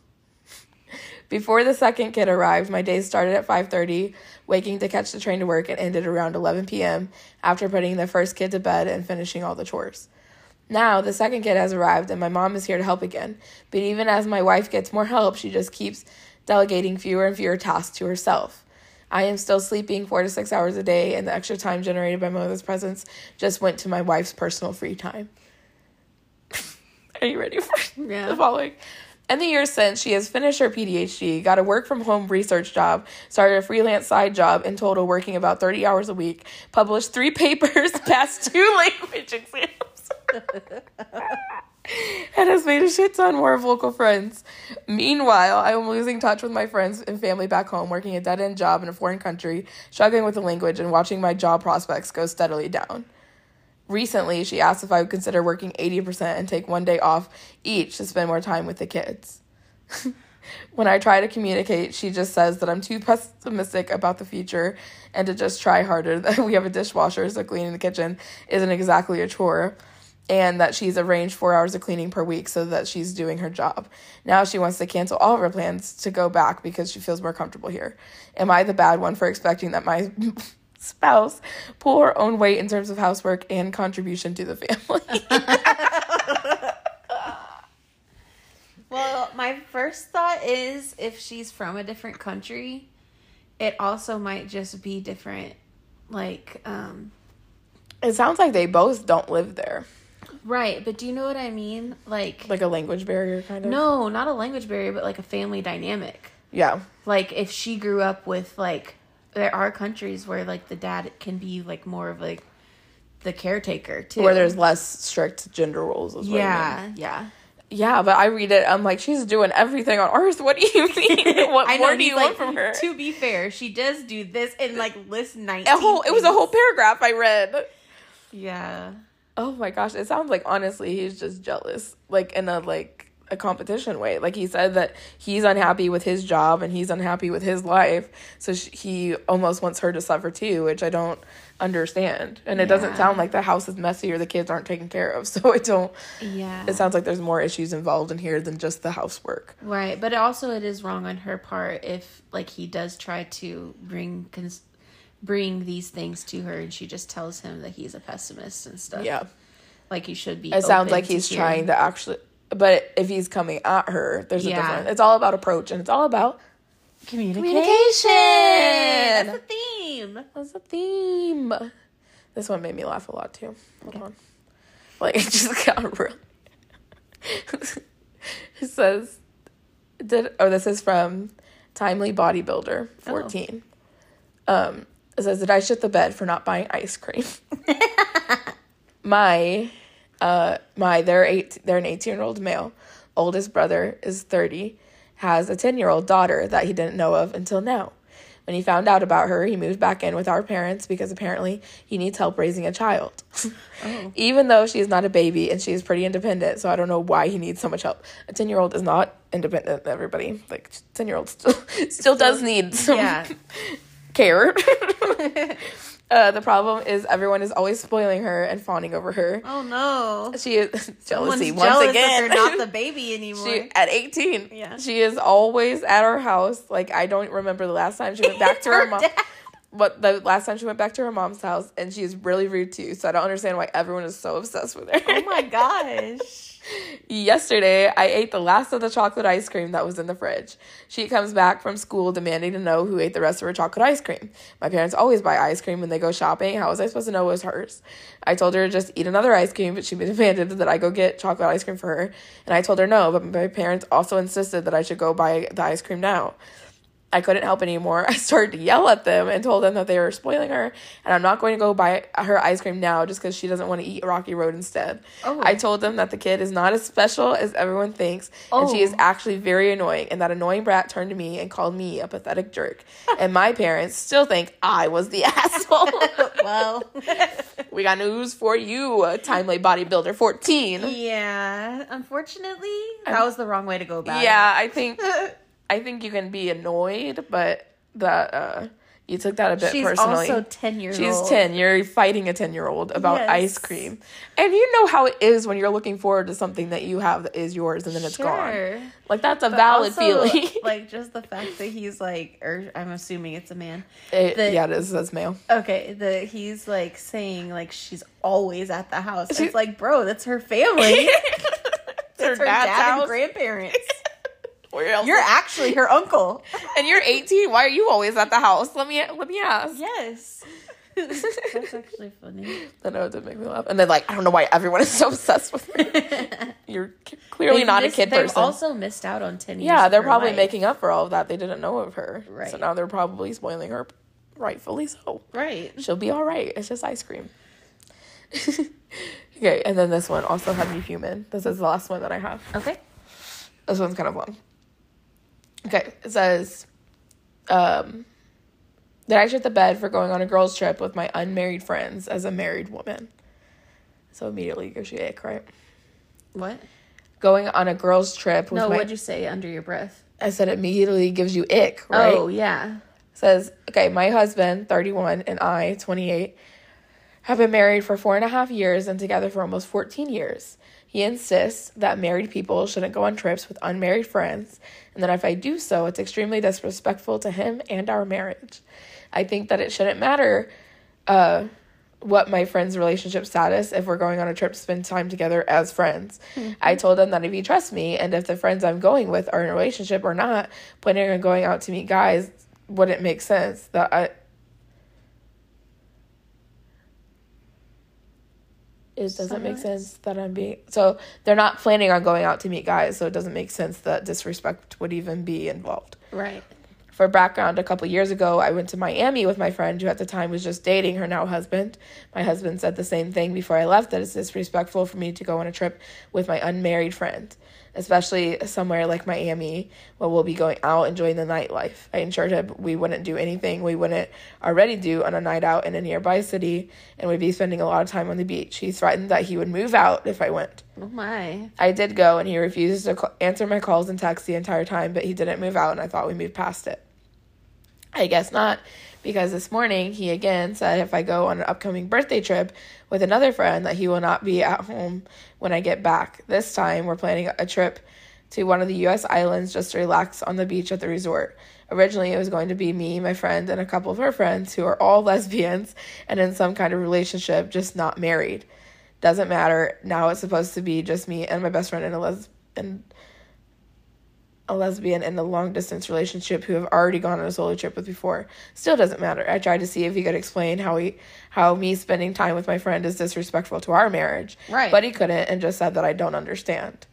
<laughs> Before the second kid arrived, my days started at 5:30, waking to catch the train to work and ended around 11 p.m. after putting the first kid to bed and finishing all the chores. Now, the second kid has arrived and my mom is here to help again. But even as my wife gets more help, she just keeps delegating fewer and fewer tasks to herself. I am still sleeping 4 to 6 hours a day and the extra time generated by my mother's presence just went to my wife's personal free time. <laughs> Are you ready for Yeah. the following? In the years since, she has finished her PhD, got a work from home research job, started a freelance side job, in total working about 30 hours a week, published three <laughs> papers, passed two <laughs> language exams, and has made a shit ton more vocal friends. Meanwhile, I am losing touch with my friends and family back home, working a dead end job in a foreign country, struggling with the language, and watching my job prospects go steadily down. Recently, she asked if I would consider working 80% and take one day off each to spend more time with the kids. <laughs> when I try to communicate, she just says that I'm too pessimistic about the future and to just try harder, that <laughs> we have a dishwasher, so cleaning the kitchen isn't exactly a chore, and that she's arranged four hours of cleaning per week so that she's doing her job. Now she wants to cancel all of her plans to go back because she feels more comfortable here. Am I the bad one for expecting that my <laughs> spouse pull her own weight in terms of housework and contribution to the family? <laughs> Well, my first thought is if she's from a different country, it also might just be different. Like, um, it sounds like they both don't live there. right, but do you know what I mean? Like, Like a language barrier, kind of. no, not a language barrier, but like a family dynamic. Yeah. Like, if she grew up with, like, there are countries where, like, the dad can be, like, more of, like, the caretaker, too. Where there's less strict gender roles. Is what I mean. Yeah, yeah. Yeah, but I read it. I'm like, she's doing everything on earth. What do you <laughs> mean? what I more know, do he's you like, want from her? To be fair, she does do this in, like, list 19. a whole. It was a whole paragraph I read. Yeah. Oh my gosh! It sounds like honestly he's just jealous, like in a like a competition way. Like he said that he's unhappy with his job and he's unhappy with his life, so sh- he almost wants her to suffer too, which I don't understand. And it doesn't sound like the house is messy or the kids aren't taken care of. <laughs> So I don't. Yeah. It sounds like there's more issues involved in here than just the housework. Right, but also it is wrong on her part if like he does try to bring cons- bring these things to her and she just tells him that he's a pessimist and stuff. Yeah. Like he should be. It sounds like he's hearing. trying to actually. But if he's coming at her, there's Yeah. a difference. It's all about approach and it's all about communication. Communication. That's the theme. That's the theme. This one made me laugh a lot too. Hold on. Like <laughs> it just got real. <laughs> it says did oh this is from Timely Bodybuilder 14. Um it says did I shit the bed for not buying ice cream? <laughs> my uh my they're eight they're an 18 year old male. Oldest brother is 30 has a 10 year old daughter that he didn't know of until now. When he found out about her he moved back in with our parents because apparently he needs help raising a child. <laughs> Even though she is not a baby and she is pretty independent so i don't know why he needs so much help. A 10 year old is not independent everybody. Like 10 year old still, <laughs> still does need some Yeah. <laughs> care uh, the problem is everyone is always spoiling her and fawning over her Oh no. she is <laughs> Someone's jealousy once jealous again. that they're not the <laughs> baby anymore. she at 18. Yeah. She is always at our house. Like I don't remember the last time she went back to <laughs> her Her mom. dad. But the last time she went back to her mom's house and she is really rude too. So I don't understand why everyone is so obsessed with her. oh my <laughs> gosh. Yesterday, I ate the last of the chocolate ice cream that was in the fridge. She comes back from school demanding to know who ate the rest of her chocolate ice cream. My parents always buy ice cream when they go shopping. How was I supposed to know it was hers? I told her to just eat another ice cream, but she <laughs> demanded that I go get chocolate ice cream for her. And I told her no, but my parents also insisted that I should go buy the ice cream now. I couldn't help anymore. <laughs> I started to yell at them and told them that they were spoiling her, and I'm not going to go buy her ice cream now just because she doesn't want to eat Rocky Road instead. Oh. I told them that the kid is not as special as everyone thinks, and she is Oh. actually very annoying, and that annoying brat turned to me and called me a pathetic jerk. <laughs> and my parents still think I was the <laughs> asshole. well, we got news for you, Timely Bodybuilder 14. yeah. Unfortunately, that was the wrong way to go about it. Yeah, I think I think you can be annoyed, but that uh you took that a it. bit She's personally. also ten years She's old. 10. You're fighting a 10 year old about Yes. ice cream. And you know how it is when you're looking forward to something that you have that is yours and then it's gone. Like, that's a But valid also, feeling. <laughs> like just the fact that he's like, or I'm assuming it's a man. It- the- yeah, it is. That's male. Okay, That he's like saying like she's always at the house. She- it's like, bro, that's her family. <laughs> It's It's her dad's dad house. and grandparents. Where else? You're actually her uncle. <laughs> and you're 18. Why are you always at the house? Let me let me ask. Yes. <laughs> that's actually funny. I know it did make me laugh. And then like, I don't know why everyone is <laughs> so obsessed with her. You're c- clearly They've not missed- a kid they've person. also missed out on ten years. Yeah, they're her probably life. making up for all of that. They didn't know of her. Right. So now they're probably spoiling her, rightfully so. right. She'll be all right. It's just ice cream. okay, and then this one also had me human. This is the last one that I have. Okay. This one's kind of long. Okay, it says, um, that I shit the bed for going on a girls' trip with my unmarried friends as a married woman. So immediately gives you ick, right? What? Going on a girls' trip with No, my. what'd you say under your breath? I said immediately gives you ick, right? Oh yeah. says, okay, my husband, 31, and I, 28, have been married for four and a half years and together for almost 14 years. He insists that married people shouldn't go on trips with unmarried friends, and that if I do so, it's extremely disrespectful to him and our marriage. I think that it shouldn't matter uh, what my friend's relationship status if we're going on a trip to spend time together as friends. I told him that if he trusts me and if the friends I'm going with are in a relationship or not, planning on going out to meet guys wouldn't make sense. That I it doesn't make sense that I'm being so they're not planning on going out to meet guys, so it doesn't make sense that disrespect would even be involved. Right. For background, a couple years ago, I went to Miami with my friend who at the time was just dating her now husband. My husband said the same thing before I left that it's disrespectful for me to go on a trip with my unmarried friend. Especially somewhere like Miami where we'll be going out enjoying the nightlife. I ensured him we wouldn't do anything we wouldn't already do on a night out in a nearby city and we'd be spending a lot of time on the beach. He threatened that he would move out if I went. Oh my. I did go and he refused to answer my calls and texts the entire time, but he didn't move out and I thought we moved past it. I guess not, because this morning he again said if I go on an upcoming birthday trip with another friend that he will not be at home when I get back. This time we're planning a trip to one of the US islands just to relax on the beach at the resort. Originally it was going to be me, my friend, and a couple of her friends who are all <laughs> lesbians and in some kind of relationship, just not married. Doesn't matter. Now it's supposed to be just me and my best friend and a les and a lesbian in a long distance relationship who have already gone on a solo trip with before. Still doesn't matter. I tried to see if he could explain how he how me spending time with my friend is disrespectful to our marriage. Right. But he couldn't and just said that I don't understand.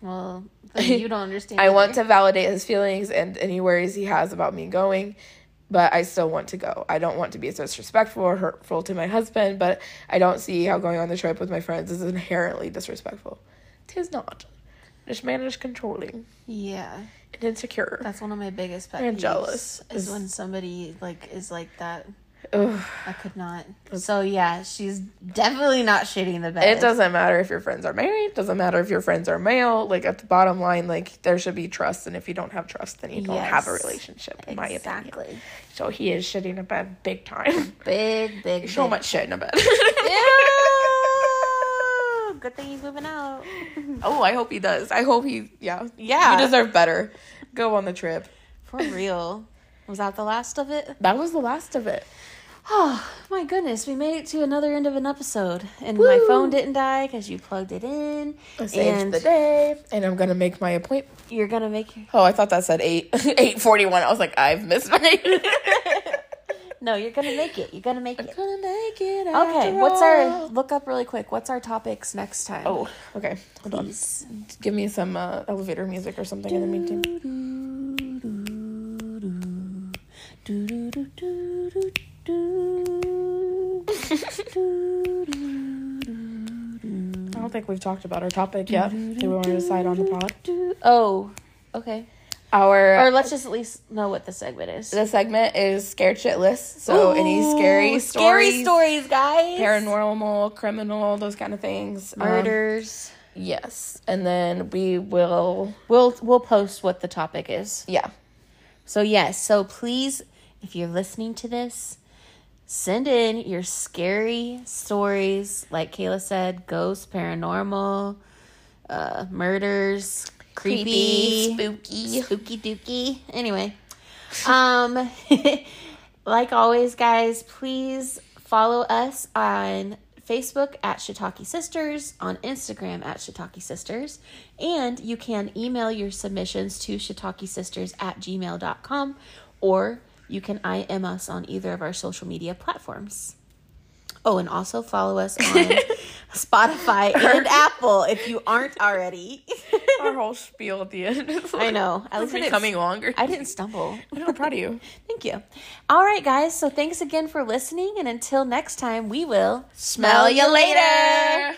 Well, you don't understand. <laughs> I want to validate his feelings and any worries he has about me going, but I still want to go. I don't want to be disrespectful or hurtful to my husband, but I don't see how going on the trip with my friends is inherently disrespectful. Tis not. This man is controlling Yeah. and insecure. That's one of my biggest pet And peeves jealous. Is Is- when somebody like is like that. Ugh. I could not. So yeah, she's definitely not shitting the bed. It doesn't matter if your friends are married, doesn't matter if your friends are male. Like at the bottom line, like there should be trust, and if you don't have trust, then you don't have a relationship, in my opinion. Exactly. So he is shitting a bed big time. Big, big, so big. much shit in a bed. <laughs> Good thing he's moving out. <laughs> oh, I hope he does. I hope he, yeah, Yeah. you deserve better. Go on the trip. For real. Was that the last of it? That was the last of it. Oh my goodness, we made it to another end of an episode, and my phone didn't die because you plugged it in. I saved and the day, and I'm gonna make my appointment. you're gonna make your Oh, I thought that said eight <laughs> eight forty one. I was like, I've missed my. <laughs> no, you're gonna make it. You're gonna make it. I'm gonna make it. Okay, what's all. our look up really quick? What's our topics next time? Oh, okay. Hold on. Give me some uh, elevator music or something in the meantime. <laughs> I don't think we've talked about our topic yet. Do we want to decide on the pod? Oh, okay. Our Or let's just at least know what the segment is. the segment is scared shitless. So any scary stories, scary stories, guys. paranormal, criminal, those kind of things. Um, murders. yes, and then we will. We'll we'll post what the topic is. Yeah, So yes, so please, if you're listening to this, send in your scary stories. Like Kayla said, ghosts, paranormal, uh, murders, creepy, spooky. spooky dooky. Anyway, um, <laughs> like always, guys, please follow us on Facebook at Shiitake Sisters, on Instagram at Shiitake Sisters, and you can email your submissions to shiitakesisters at gmail.com or you can IM us on either of our social media platforms. Oh, and also follow us on <laughs> Spotify and Apple if you aren't already. Our whole spiel at the end. is <laughs> I know. <laughs> At least I didn't- becoming longer. I didn't stumble. I'm proud of you. Thank you. All right, guys. So thanks again for listening. And until next time, we will Smell you later. We're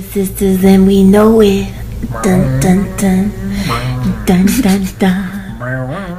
sisters and we know it. Dun dun dun. Dun dun dun.